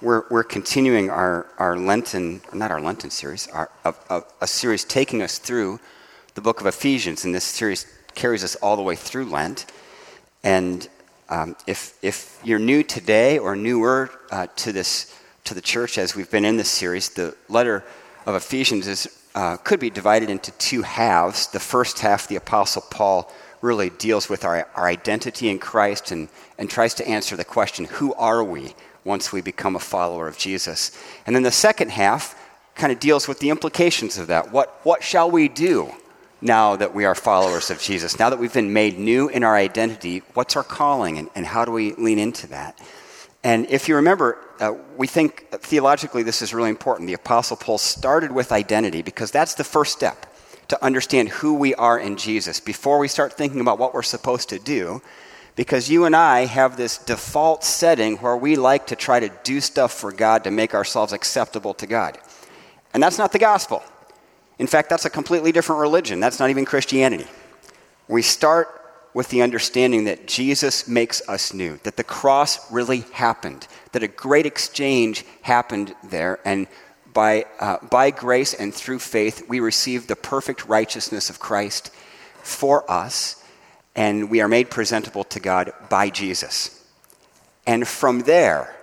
we're, we're continuing our, our Lenten, not our Lenten series, our, a, a, a series taking us through the book of Ephesians. And this series carries us all the way through Lent. And um, if, if you're new today or newer uh, to, this, to the church as we've been in this series, the letter of Ephesians is, uh, could be divided into two halves. The first half, the Apostle Paul really deals with our, our identity in Christ and, and tries to answer the question who are we once we become a follower of Jesus? And then the second half kind of deals with the implications of that. What, what shall we do now that we are followers of Jesus? Now that we've been made new in our identity, what's our calling and, and how do we lean into that? And if you remember, uh, we think theologically this is really important. The Apostle Paul started with identity because that's the first step to understand who we are in Jesus before we start thinking about what we're supposed to do. Because you and I have this default setting where we like to try to do stuff for God to make ourselves acceptable to God. And that's not the gospel. In fact, that's a completely different religion. That's not even Christianity. We start with the understanding that Jesus makes us new, that the cross really happened, that a great exchange happened there, and by, uh, by grace and through faith, we receive the perfect righteousness of Christ for us, and we are made presentable to God by Jesus. And from there,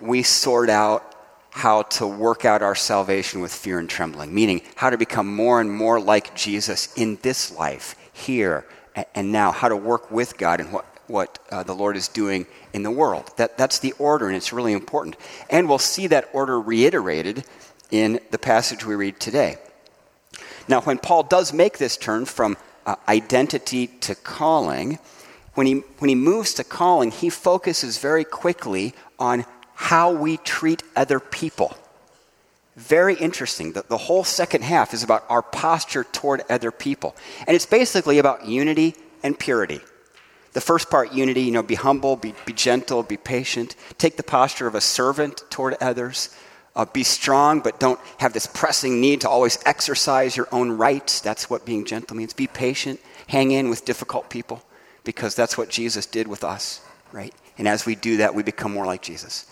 we sort out how to work out our salvation with fear and trembling, meaning how to become more and more like Jesus in this life, here and now, how to work with God and what, what uh, the Lord is doing in the world. That, that's the order, and it's really important. And we'll see that order reiterated in the passage we read today. Now, when Paul does make this turn from uh, identity to calling, when he, when he moves to calling, he focuses very quickly on how we treat other people. Very interesting. The, the whole second half is about our posture toward other people. And it's basically about unity and purity. The first part, unity, you know, be humble, be, be gentle, be patient. Take the posture of a servant toward others. Uh, be strong, but don't have this pressing need to always exercise your own rights. That's what being gentle means. Be patient. Hang in with difficult people because that's what Jesus did with us, right? And as we do that, we become more like Jesus.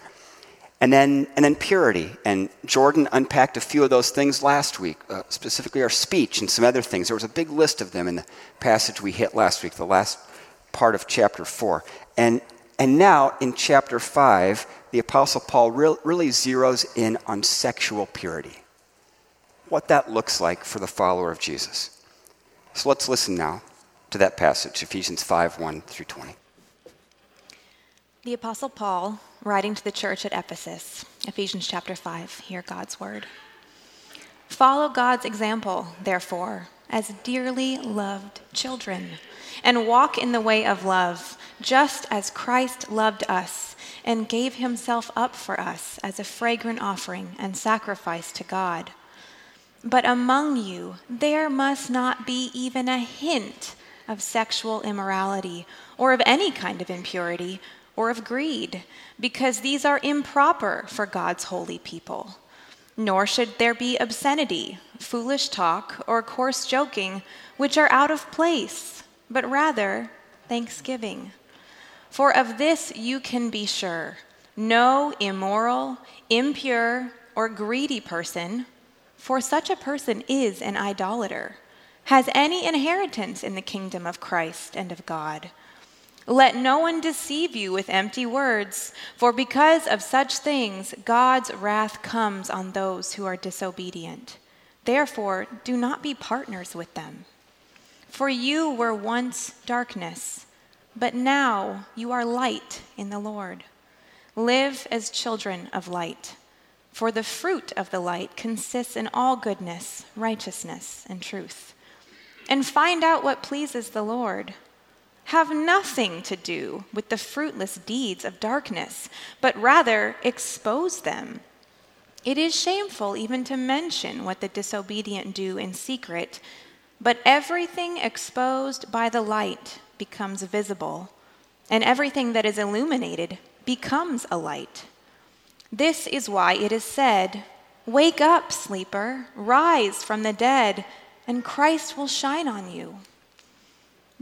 And then, and then purity. And Jordan unpacked a few of those things last week, uh, specifically our speech and some other things. There was a big list of them in the passage we hit last week, the last part of chapter 4. And, and now in chapter 5, the Apostle Paul re- really zeroes in on sexual purity, what that looks like for the follower of Jesus. So let's listen now to that passage, Ephesians 5 1 through 20. The Apostle Paul, writing to the church at Ephesus, Ephesians chapter 5, hear God's word. Follow God's example, therefore, as dearly loved children, and walk in the way of love, just as Christ loved us and gave himself up for us as a fragrant offering and sacrifice to God. But among you there must not be even a hint of sexual immorality or of any kind of impurity or of greed, because these are improper for God's holy people. Nor should there be obscenity, foolish talk, or coarse joking, which are out of place, but rather thanksgiving. For of this you can be sure no immoral, impure, or greedy person, for such a person is an idolater, has any inheritance in the kingdom of Christ and of God. Let no one deceive you with empty words, for because of such things God's wrath comes on those who are disobedient. Therefore, do not be partners with them. For you were once darkness, but now you are light in the Lord. Live as children of light, for the fruit of the light consists in all goodness, righteousness, and truth. And find out what pleases the Lord have nothing to do with the fruitless deeds of darkness, but rather expose them. It is shameful even to mention what the disobedient do in secret, but everything exposed by the light becomes visible, and everything that is illuminated becomes a light. This is why it is said, Wake up, sleeper, rise from the dead, and Christ will shine on you.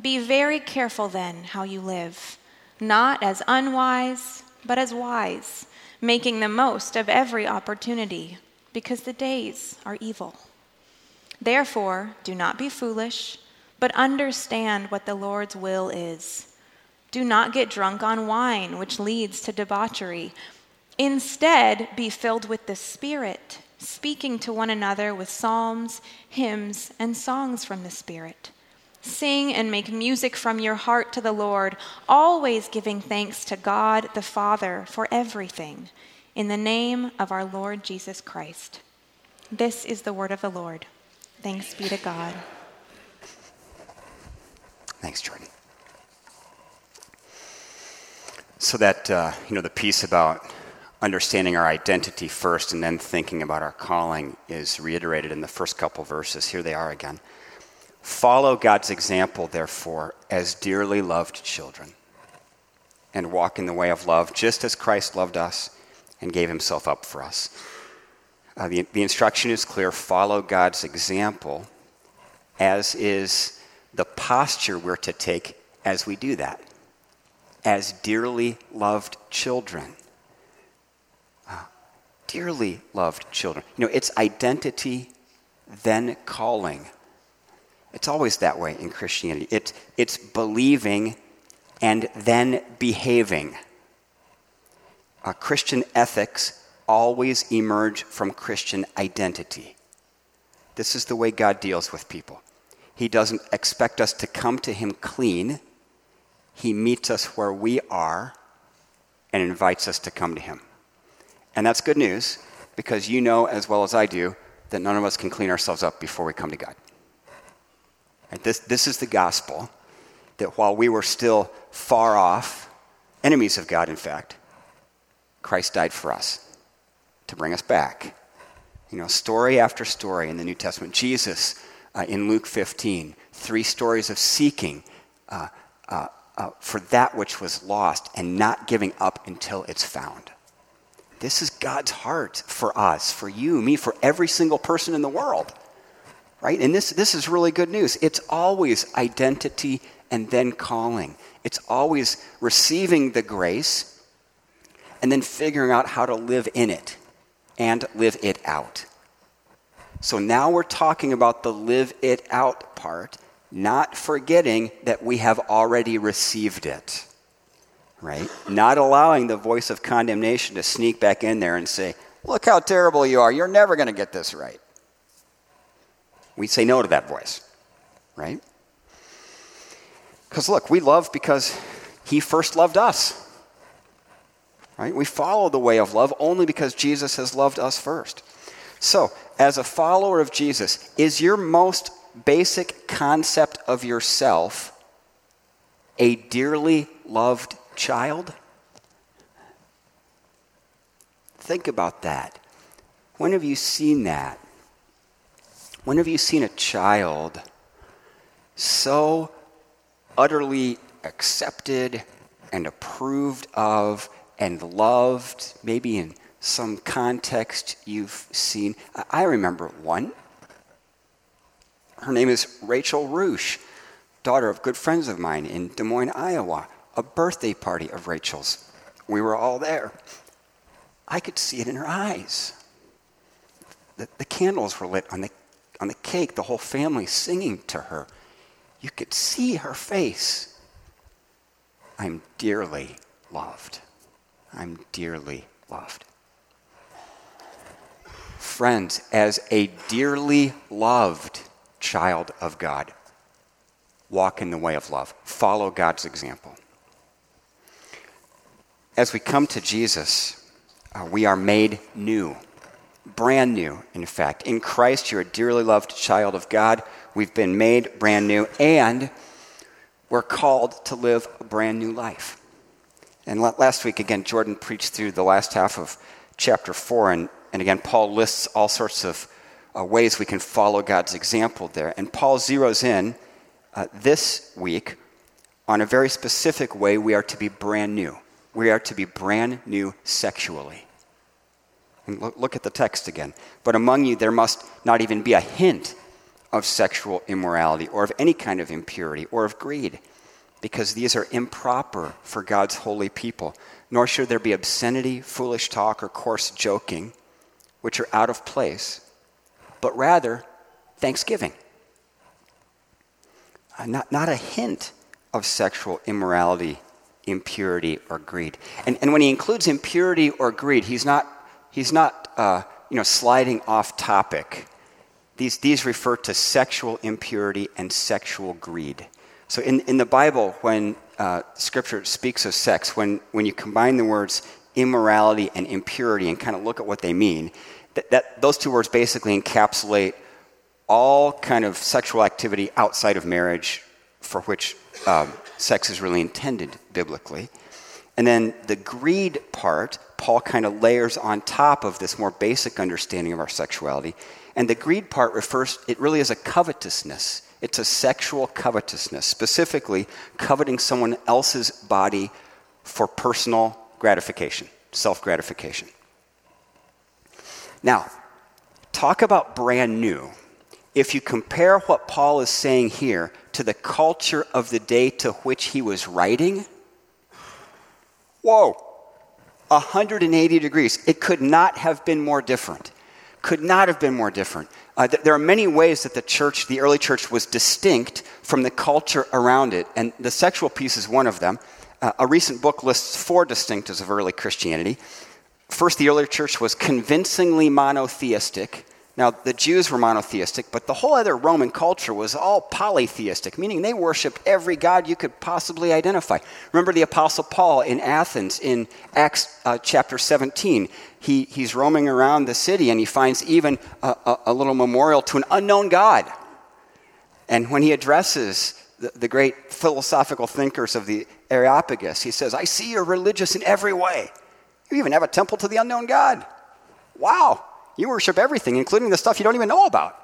Be very careful then how you live, not as unwise, but as wise, making the most of every opportunity, because the days are evil. Therefore, do not be foolish, but understand what the Lord's will is. Do not get drunk on wine, which leads to debauchery. Instead, be filled with the Spirit, speaking to one another with psalms, hymns, and songs from the Spirit. Sing and make music from your heart to the Lord, always giving thanks to God the Father for everything, in the name of our Lord Jesus Christ. This is the word of the Lord. Thanks be to God. Thanks, Jordan. So that, uh, you know, the piece about understanding our identity first and then thinking about our calling is reiterated in the first couple verses. Here they are again. Follow God's example, therefore, as dearly loved children, and walk in the way of love, just as Christ loved us and gave himself up for us. Uh, the, the instruction is clear follow God's example, as is the posture we're to take as we do that, as dearly loved children. Uh, dearly loved children. You know, it's identity, then calling. It's always that way in Christianity. It, it's believing and then behaving. Uh, Christian ethics always emerge from Christian identity. This is the way God deals with people. He doesn't expect us to come to Him clean, He meets us where we are and invites us to come to Him. And that's good news because you know as well as I do that none of us can clean ourselves up before we come to God. This, this is the gospel that while we were still far off, enemies of God, in fact, Christ died for us to bring us back. You know, story after story in the New Testament. Jesus uh, in Luke 15, three stories of seeking uh, uh, uh for that which was lost and not giving up until it's found. This is God's heart for us, for you, me, for every single person in the world right? And this, this is really good news. It's always identity and then calling, it's always receiving the grace and then figuring out how to live in it and live it out. So now we're talking about the live it out part, not forgetting that we have already received it. Right? Not allowing the voice of condemnation to sneak back in there and say, Look how terrible you are. You're never going to get this right we say no to that voice, right? Because look, we love because he first loved us. Right? We follow the way of love only because Jesus has loved us first. So, as a follower of Jesus, is your most basic concept of yourself a dearly loved child? Think about that. When have you seen that? When have you seen a child so utterly accepted and approved of and loved, maybe in some context you've seen? I remember one. Her name is Rachel Roosh, daughter of good friends of mine in Des Moines, Iowa. A birthday party of Rachel's. We were all there. I could see it in her eyes. The, the candles were lit on the on the cake, the whole family singing to her. You could see her face. I'm dearly loved. I'm dearly loved. Friends, as a dearly loved child of God, walk in the way of love. Follow God's example. As we come to Jesus, uh, we are made new brand new, in fact. In Christ, you're a dearly loved child of God. We've been made brand new, and we're called to live a brand new life. And last week, again, Jordan preached through the last half of chapter 4, and, and again, Paul lists all sorts of uh, ways we can follow God's example there. And Paul zeroes in uh, this week on a very specific way we are to be brand new. We are to be brand new sexually. And look, look at the text again. But among you there must not even be a hint of sexual immorality or of any kind of impurity or of greed, because these are improper for God's holy people. nor should there be obscenity, foolish talk, or coarse joking, which are out of place, but rather thanksgiving. Uh, not, not a hint of sexual immorality, impurity, or greed. And, and when he includes impurity or greed, he's not, he's not uh, you know, sliding off topic. These, these refer to sexual impurity and sexual greed. So in, in the Bible, when uh, Scripture speaks of sex, when, when you combine the words immorality and impurity and kind of look at what they mean, that, that, those two words basically encapsulate all kind of sexual activity outside of marriage for which um, sex is really intended biblically. And then the greed part, Paul kind of layers on top of this more basic understanding of our sexuality. And the greed part refers, it really is a covetousness. It's a sexual covetousness, specifically coveting someone else's body for personal gratification, self gratification. Now, talk about brand new. If you compare what Paul is saying here to the culture of the day to which he was writing, whoa, 180 degrees. It could not have been more different. Could not have been more different. Uh, th- there are many ways that the church, the early church, was distinct from the culture around it, and the sexual piece is one of them. Uh, a recent book lists four distinctives of early Christianity. First, the early church was convincingly monotheistic. Now, the Jews were monotheistic, but the whole other Roman culture was all polytheistic, meaning they worshiped every god you could possibly identify. Remember the Apostle Paul in Athens in Acts uh, chapter 17. He, he's roaming around the city and he finds even a, a, a little memorial to an unknown God. And when he addresses the, the great philosophical thinkers of the Areopagus, he says, I see you're religious in every way. You even have a temple to the unknown God. Wow. You worship everything, including the stuff you don't even know about.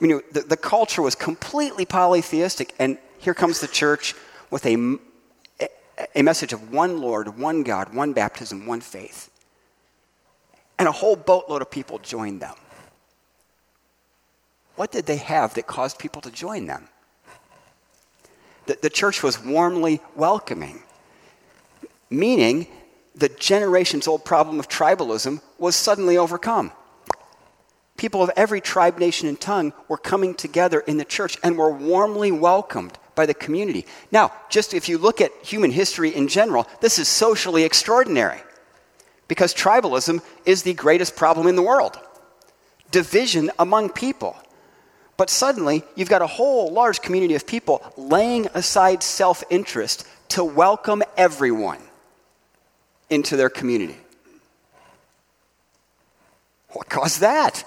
I mean, the, the culture was completely polytheistic, and here comes the church with a, a message of one Lord, one God, one baptism, one faith. And a whole boatload of people joined them. What did they have that caused people to join them? The, the church was warmly welcoming, meaning the generations old problem of tribalism was suddenly overcome. People of every tribe, nation, and tongue were coming together in the church and were warmly welcomed by the community. Now, just if you look at human history in general, this is socially extraordinary because tribalism is the greatest problem in the world division among people. But suddenly, you've got a whole large community of people laying aside self interest to welcome everyone into their community. What caused that?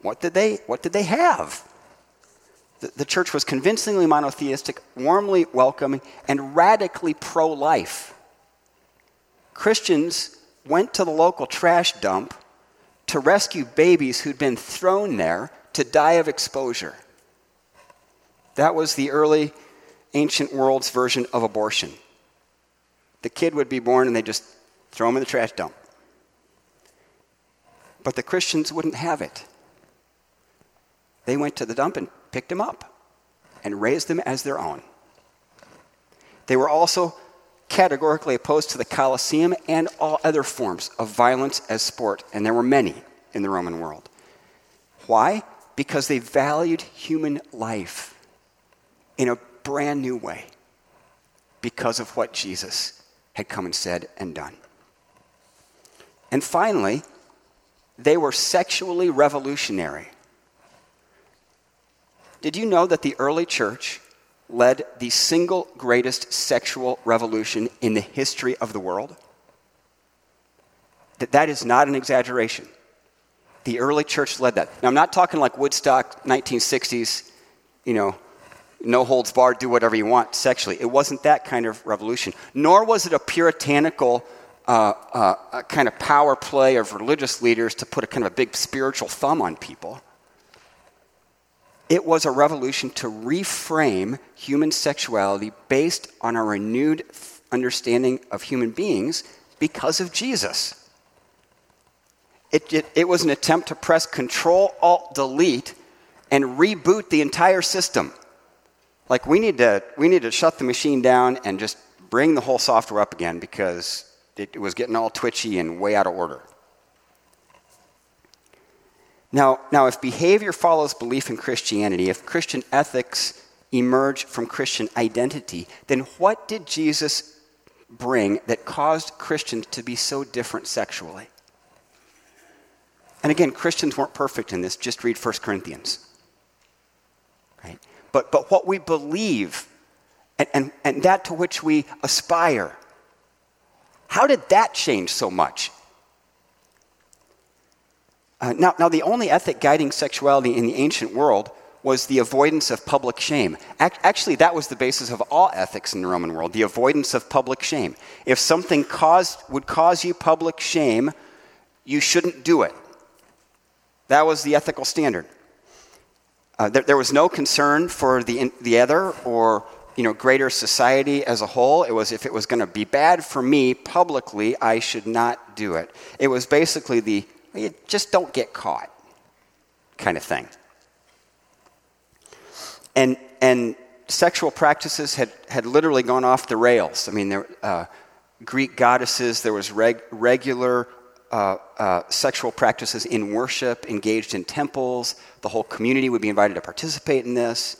What did they, what did they have? The, the church was convincingly monotheistic, warmly welcoming, and radically pro life. Christians went to the local trash dump to rescue babies who'd been thrown there to die of exposure. That was the early ancient world's version of abortion. The kid would be born and they just throw him in the trash dump. But the Christians wouldn't have it. They went to the dump and picked him up and raised him as their own. They were also categorically opposed to the Colosseum and all other forms of violence as sport, and there were many in the Roman world. Why? Because they valued human life in a brand new way because of what Jesus had come and said and done. And finally, they were sexually revolutionary. Did you know that the early church led the single greatest sexual revolution in the history of the world? That that is not an exaggeration. The early church led that. Now I'm not talking like Woodstock 1960s, you know, no holds barred, do whatever you want sexually. It wasn't that kind of revolution. Nor was it a puritanical uh, uh, kind of power play of religious leaders to put a kind of a big spiritual thumb on people. It was a revolution to reframe human sexuality based on a renewed understanding of human beings because of Jesus. It, it, it was an attempt to press Control Alt Delete and reboot the entire system. Like we need to we need to shut the machine down and just bring the whole software up again because it was getting all twitchy and way out of order. Now, now, if behavior follows belief in Christianity, if Christian ethics emerge from Christian identity, then what did Jesus bring that caused Christians to be so different sexually? And again, Christians weren't perfect in this, just read 1 Corinthians. Right? But, but what we believe and, and, and that to which we aspire, how did that change so much? Uh, now, now, the only ethic guiding sexuality in the ancient world was the avoidance of public shame. Actually, that was the basis of all ethics in the Roman world, the avoidance of public shame. If something caused, would cause you public shame, you shouldn't do it. That was the ethical standard. Uh, there, there, was no concern for the, the other or you know, greater society as a whole. It was if it was going to be bad for me publicly, I should not do it. It was basically the just don't get caught kind of thing. And, and sexual practices had, had literally gone off the rails. I mean, there, uh, Greek goddesses, there was reg, regular uh, uh, sexual practices in worship, engaged in temples. The whole community would be invited to participate in this.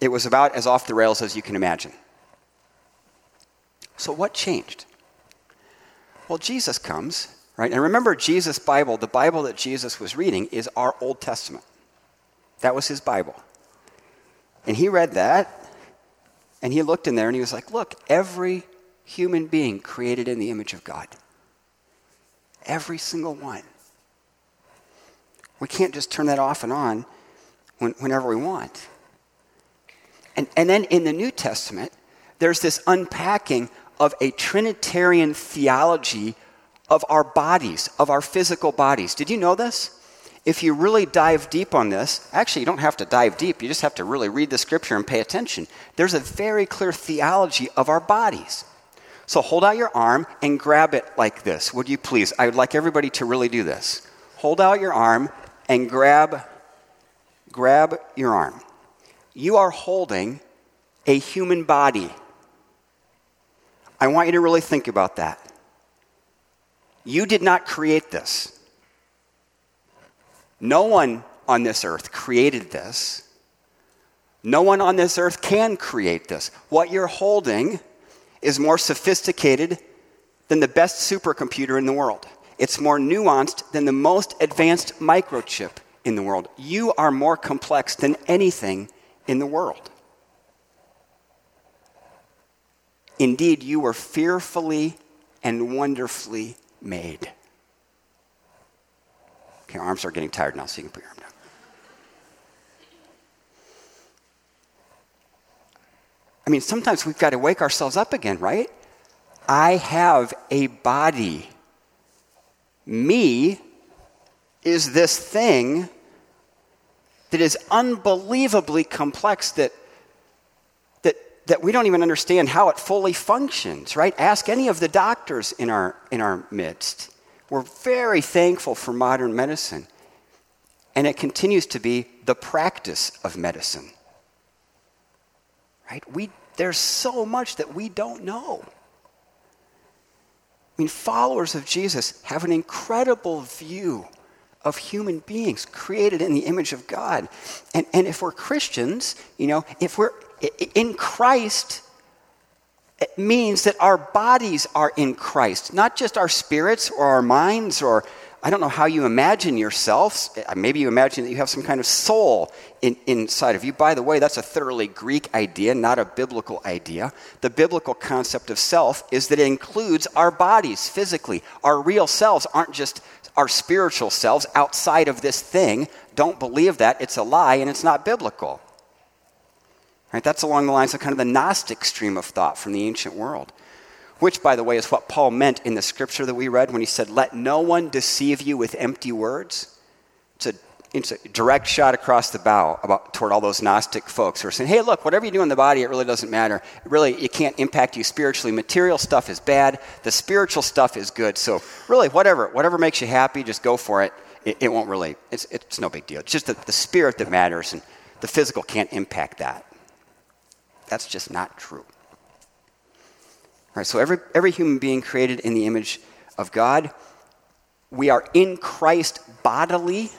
It was about as off the rails as you can imagine. So, what changed? Well, Jesus comes Right? And remember, Jesus' Bible, the Bible that Jesus was reading, is our Old Testament. That was his Bible. And he read that, and he looked in there and he was like, Look, every human being created in the image of God. Every single one. We can't just turn that off and on when, whenever we want. And, and then in the New Testament, there's this unpacking of a Trinitarian theology of our bodies, of our physical bodies. Did you know this? If you really dive deep on this, actually, you don't have to dive deep, you just have to really read the scripture and pay attention. There's a very clear theology of our bodies. So hold out your arm and grab it like this, would you please? I would like everybody to really do this. Hold out your arm and grab grab your arm. You are holding a human body. I want you to really think about that. You did not create this. No one on this earth created this. No one on this earth can create this. What you're holding is more sophisticated than the best supercomputer in the world. It's more nuanced than the most advanced microchip in the world. You are more complex than anything in the world. Indeed, you were fearfully and wonderfully made. Okay, arms are getting tired now, so you can put your arm down. I mean, sometimes we've got to wake ourselves up again, right? I have a body. Me is this thing that is unbelievably complex that that that we don't even understand how it fully functions, right? Ask any of the doctors in our, in our midst. We're very thankful for modern medicine. And it continues to be the practice of medicine. Right? We, there's so much that we don't know. I mean, followers of Jesus have an incredible view of human beings created in the image of God. And, and if we're Christians, you know, if we're in Christ, it means that our bodies are in Christ, not just our spirits or our minds or I don't know how you imagine yourselves. Uh, maybe you imagine that you have some kind of soul in, inside of you. By the way, that's a thoroughly Greek idea, not a biblical idea. The biblical concept of self is that it includes our bodies physically. Our real selves aren't just our spiritual selves outside of this thing. Don't believe that. It's a lie and it's not biblical. Right? That's along the lines of kind of the Gnostic stream of thought from the ancient world. Which, by the way, is what Paul meant in the scripture that we read when he said, Let no one deceive you with empty words. It's a, it's a direct shot across the bow about, toward all those Gnostic folks who are saying, Hey, look, whatever you do in the body, it really doesn't matter. Really, it can't impact you spiritually. Material stuff is bad, the spiritual stuff is good. So, really, whatever, whatever makes you happy, just go for it. It, it won't really, it's, it's no big deal. It's just the, the spirit that matters, and the physical can't impact that. That's just not true. So every, every human being created in the image of God, we are in Christ bodily,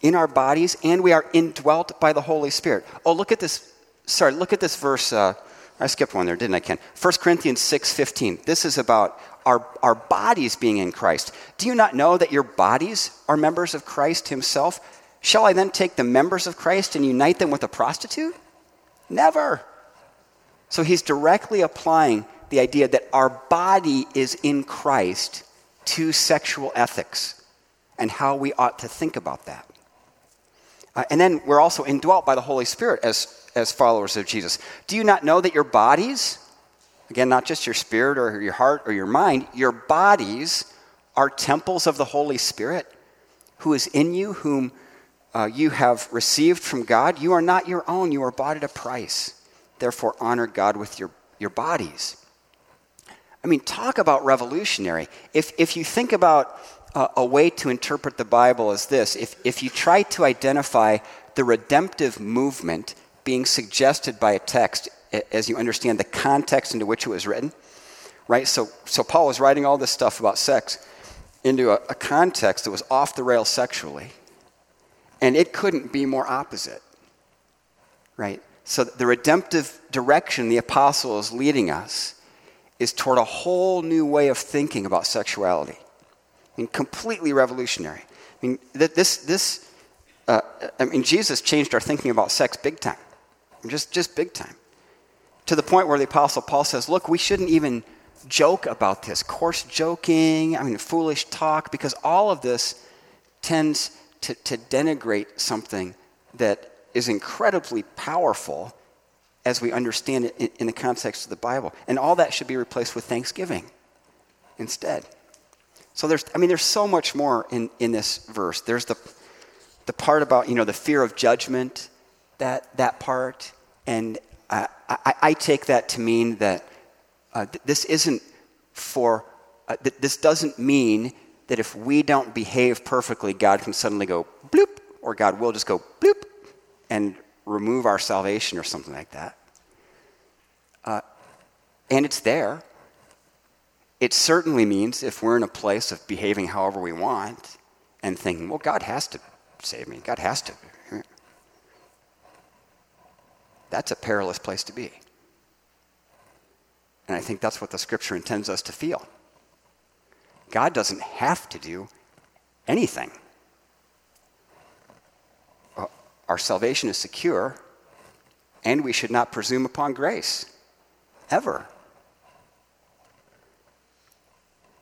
in our bodies, and we are indwelt by the Holy Spirit. Oh, look at this. Sorry, look at this verse. Uh, I skipped one there, didn't I, Ken? 1 Corinthians 6.15. This is about our, our bodies being in Christ. Do you not know that your bodies are members of Christ himself? Shall I then take the members of Christ and unite them with a prostitute? Never. So he's directly applying the idea that our body is in Christ to sexual ethics and how we ought to think about that. Uh, and then we're also indwelt by the Holy Spirit as, as followers of Jesus. Do you not know that your bodies, again, not just your spirit or your heart or your mind, your bodies are temples of the Holy Spirit who is in you, whom uh, you have received from God? You are not your own, you are bought at a price. Therefore, honor God with your, your bodies. I mean, talk about revolutionary. If, if you think about uh, a way to interpret the Bible as this if, if you try to identify the redemptive movement being suggested by a text as you understand the context into which it was written, right? So, so Paul was writing all this stuff about sex into a, a context that was off the rails sexually, and it couldn't be more opposite, right? So the redemptive direction the apostle is leading us is toward a whole new way of thinking about sexuality. I mean, completely revolutionary. I mean, this, this uh, I mean, Jesus changed our thinking about sex big time, just, just big time. To the point where the Apostle Paul says, look, we shouldn't even joke about this. Coarse joking, I mean, foolish talk, because all of this tends to, to denigrate something that is incredibly powerful as we understand it in, the context of the Bible. And all that should be replaced with thanksgiving instead. So there's, I mean, there's so much more in, in this verse. There's the, the part about, you know, the fear of judgment, that, that part. And I, I, I take that to mean that uh, th- this isn't for, uh, th- this doesn't mean that if we don't behave perfectly, God can suddenly go bloop, or God will just go bloop and remove our salvation or something like that. Uh, and it's there. It certainly means if we're in a place of behaving however we want and thinking, well, God has to save me, God has to. That's a perilous place to be. And I think that's what the scripture intends us to feel. God doesn't have to do anything. Uh, our salvation is secure, and we should not presume upon grace, ever.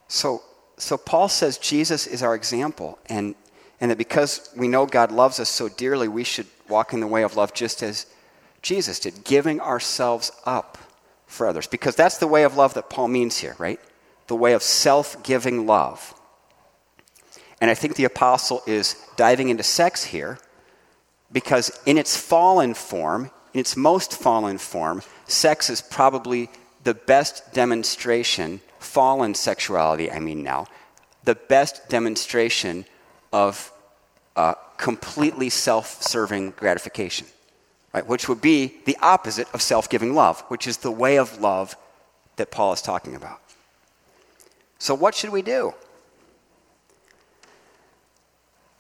So, so Paul says Jesus is our example, and, and that because we know God loves us so dearly, we should walk in the way of love just as Jesus did, giving ourselves up for others. Because that's the way of love that Paul means here, right? The way of self giving love. And I think the apostle is diving into sex here because, in its fallen form, in its most fallen form, sex is probably the best demonstration fallen sexuality, I mean now, the best demonstration of uh, completely self serving gratification, right? Which would be the opposite of self giving love, which is the way of love that Paul is talking about. So, what should we do?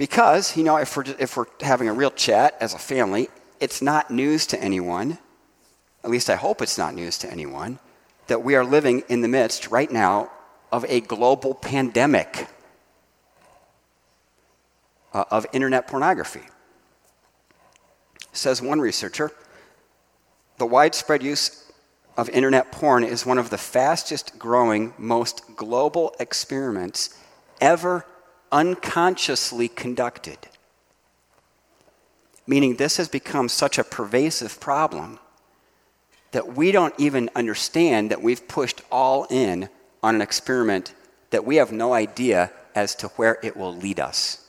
Because, you know, if we're, if we're having a real chat as a family, it's not news to anyone, at least I hope it's not news to anyone, that we are living in the midst right now of a global pandemic uh, of internet pornography. Says one researcher, the widespread use of internet porn is one of the fastest growing, most global experiments ever unconsciously conducted. Meaning, this has become such a pervasive problem that we don't even understand that we've pushed all in on an experiment that we have no idea as to where it will lead us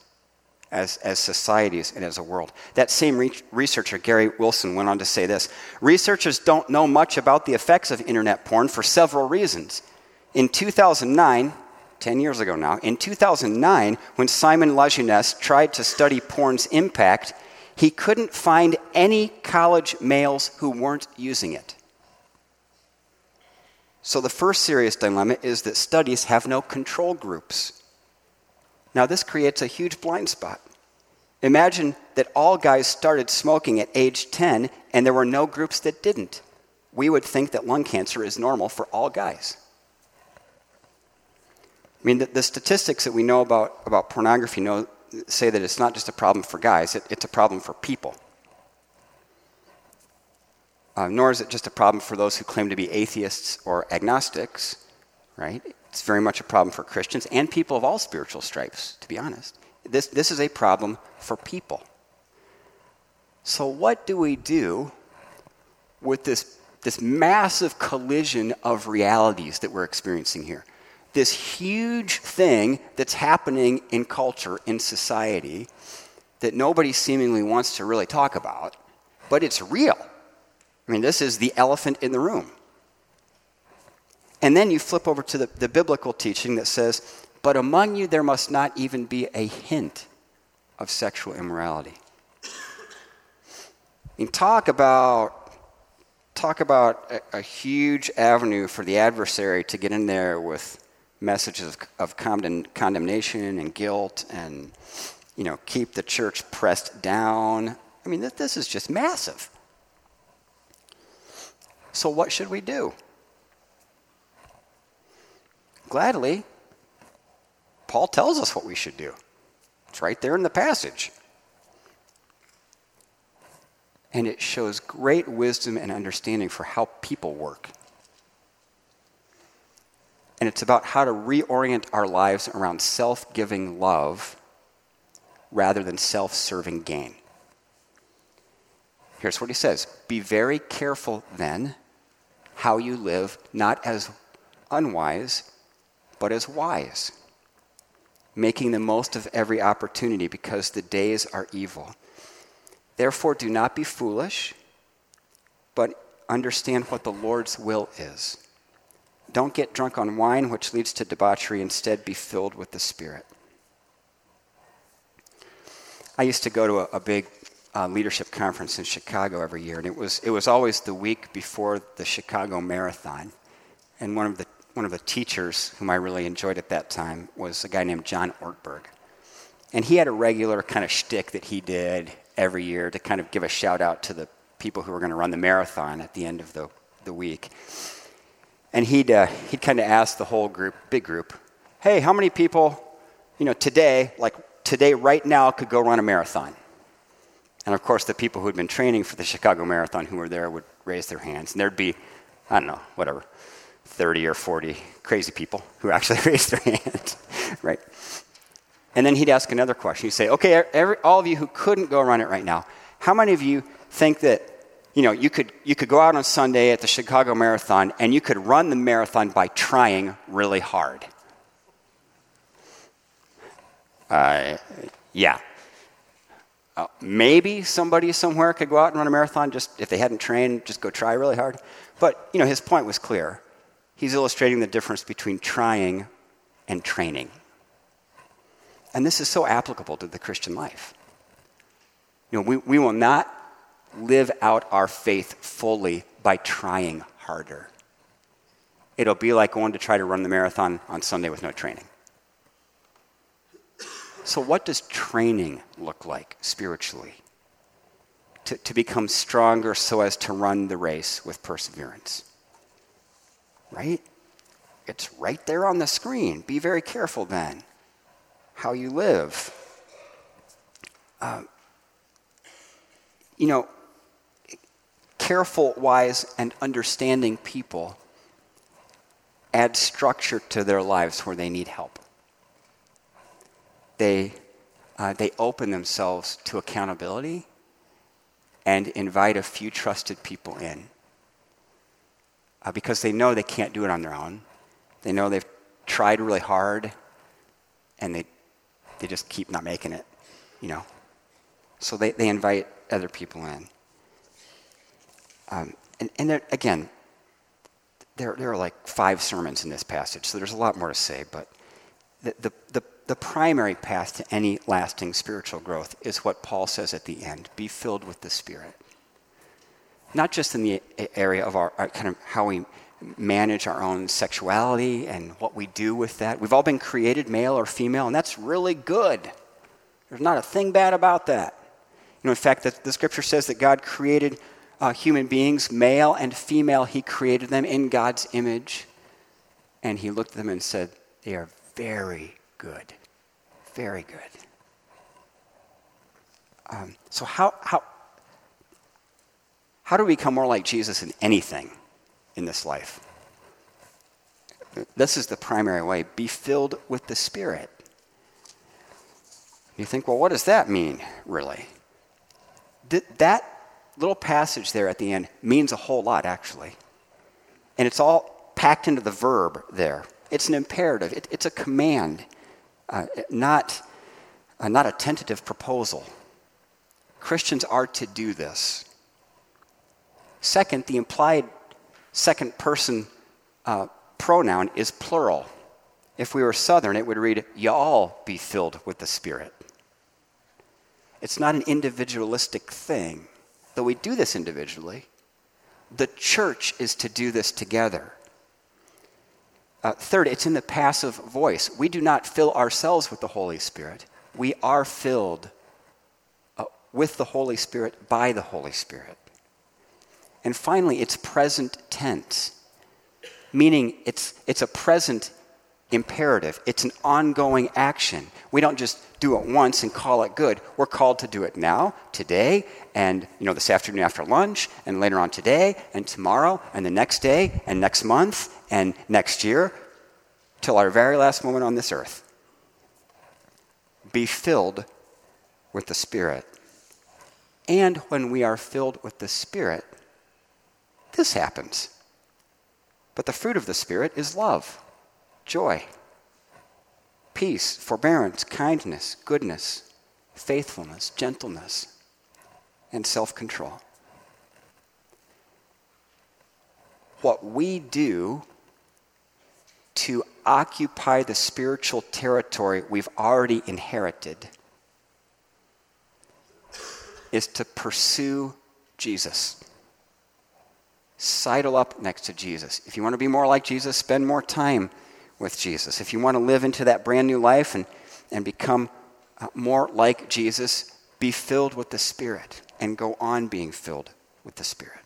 as, as societies and as a world. That same re- researcher, Gary Wilson, went on to say this Researchers don't know much about the effects of internet porn for several reasons. In 2009, 10 years ago now, in 2009, when Simon Lajeunesse tried to study porn's impact, he couldn't find any college males who weren't using it. So, the first serious dilemma is that studies have no control groups. Now, this creates a huge blind spot. Imagine that all guys started smoking at age 10 and there were no groups that didn't. We would think that lung cancer is normal for all guys. I mean, the, the statistics that we know about, about pornography know, say that it's not just a problem for guys, it, it's a problem for people. Uh, nor is it just a problem for those who claim to be atheists or agnostics, right? It's very much a problem for Christians and people of all spiritual stripes, to be honest. This, this is a problem for people. So, what do we do with this, this massive collision of realities that we're experiencing here? This huge thing that's happening in culture, in society, that nobody seemingly wants to really talk about, but it's real. I mean, this is the elephant in the room. And then you flip over to the, the biblical teaching that says, But among you there must not even be a hint of sexual immorality. Mean, talk about, talk about a, a huge avenue for the adversary to get in there with messages of, condemnation and guilt and, you know, keep the church pressed down. I mean, this is just massive. So, what should we do? Gladly, Paul tells us what we should do. It's right there in the passage. And it shows great wisdom and understanding for how people work. It's about how to reorient our lives around self giving love rather than self serving gain. Here's what he says Be very careful then how you live, not as unwise, but as wise, making the most of every opportunity because the days are evil. Therefore, do not be foolish, but understand what the Lord's will is. Don't get drunk on wine, which leads to debauchery. Instead, be filled with the Spirit. I used to go to a, a big uh, leadership conference in Chicago every year, and it was, it was always the week before the Chicago Marathon. And one of the, one of the teachers whom I really enjoyed at that time was a guy named John Ortberg. And he had a regular kind of shtick that he did every year to kind of give a shout out to the people who were going to run the marathon at the end of the, the week. And he'd, uh, he'd kind of ask the whole group, big group, hey, how many people, you know, today, like today, right now, could go run a marathon? And of course, the people who had been training for the Chicago Marathon who were there would raise their hands. And there'd be, I don't know, whatever, 30 or 40 crazy people who actually raised their hands, right? And then he'd ask another question. He'd say, okay, every, all of you who couldn't go run it right now, how many of you think that, you know, you could, you could go out on Sunday at the Chicago Marathon and you could run the marathon by trying really hard? Uh, yeah, uh, maybe somebody somewhere could go out and run a marathon just if they hadn't trained, just go try really hard. But you know, his point was clear. He's illustrating the difference between trying and training. And this is so applicable to the Christian life. You know, we, we will not live out our faith fully by trying harder. It'll be like going to try to run the marathon on Sunday with no training. So, what does training look like spiritually? To, to become stronger so as to run the race with perseverance. Right? It's right there on the screen. Be very careful then how you live. Uh, you know, careful, wise, and understanding people add structure to their lives where they need help they, uh, they open themselves to accountability and invite a few trusted people in. Uh, because they know they can't do it on their own. They know they've tried really hard and they, they just keep not making it, you know. So they, they invite other people in. Um, and and there, again, there, there are like five sermons in this passage, so there's a lot more to say, but the, the, the the primary path to any lasting spiritual growth is what Paul says at the end be filled with the Spirit. Not just in the area of our, our kind of how we manage our own sexuality and what we do with that. We've all been created male or female, and that's really good. There's not a thing bad about that. You know, in fact, the, the scripture says that God created uh, human beings, male and female, He created them in God's image. And He looked at them and said, They are very good. Very good. Um, so, how, how, how do we become more like Jesus in anything in this life? This is the primary way be filled with the Spirit. You think, well, what does that mean, really? Th- that little passage there at the end means a whole lot, actually. And it's all packed into the verb there. It's an imperative, it, it's a command, uh, not, uh, not a tentative proposal. Christians are to do this. Second, the implied second person uh, pronoun is plural. If we were Southern, it would read, Y'all be filled with the Spirit. It's not an individualistic thing, though we do this individually. The church is to do this together. Uh, third, it's in the passive voice. We do not fill ourselves with the Holy Spirit. We are filled uh, with the Holy Spirit by the Holy Spirit. And finally, it's present tense, meaning it's, it's a present imperative. It's an ongoing action. We don't just do it once and call it good. We're called to do it now, today, and you know this afternoon after lunch, and later on today, and tomorrow, and the next day, and next month, and next year, till our very last moment on this earth. Be filled with the Spirit. And when we are filled with the Spirit, this happens. But the fruit of the Spirit is love joy, peace, forbearance, kindness, goodness, faithfulness, gentleness, and self control. What we do to occupy the spiritual territory we've already inherited is to pursue Jesus sidle up next to Jesus. If you want to be more like Jesus, spend more time with Jesus. If you want to live into that brand new life and, and become uh, more like Jesus, be filled with the Spirit and go on being filled with the Spirit.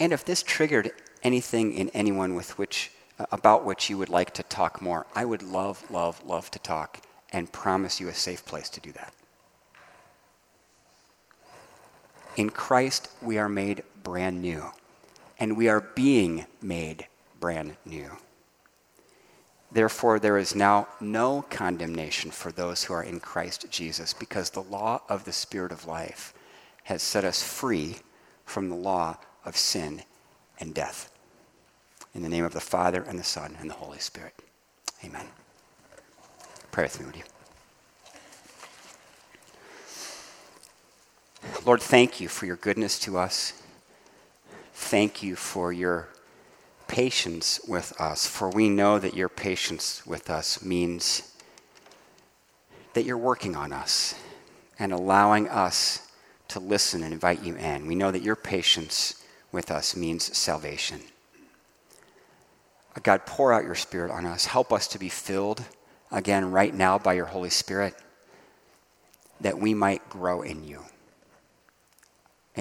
And if this triggered anything in anyone with which, uh, about which you would like to talk more, I would love, love, love to talk and promise you a safe place to do that. In Christ, we are made brand new and we are being made brand new. Therefore, there is now no condemnation for those who are in Christ Jesus, because the law of the Spirit of life has set us free from the law of sin and death. In the name of the Father, and the Son, and the Holy Spirit. Amen. Pray with me, would you? Lord, thank you for your goodness to us thank you for your patience with us, for we know that your patience with us means that you're working on us and allowing us to listen and invite you in. We know that your patience with us means salvation. God, pour out your Spirit on us. Help us to be filled again right now by your Holy Spirit that we might grow in you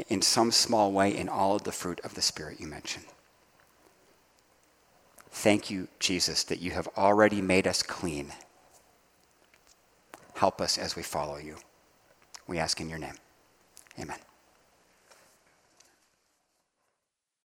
in some small way in all of the fruit of the Spirit you mentioned. Thank you, Jesus, that you have already made us clean. Help us as we follow you. We ask in your name. Amen.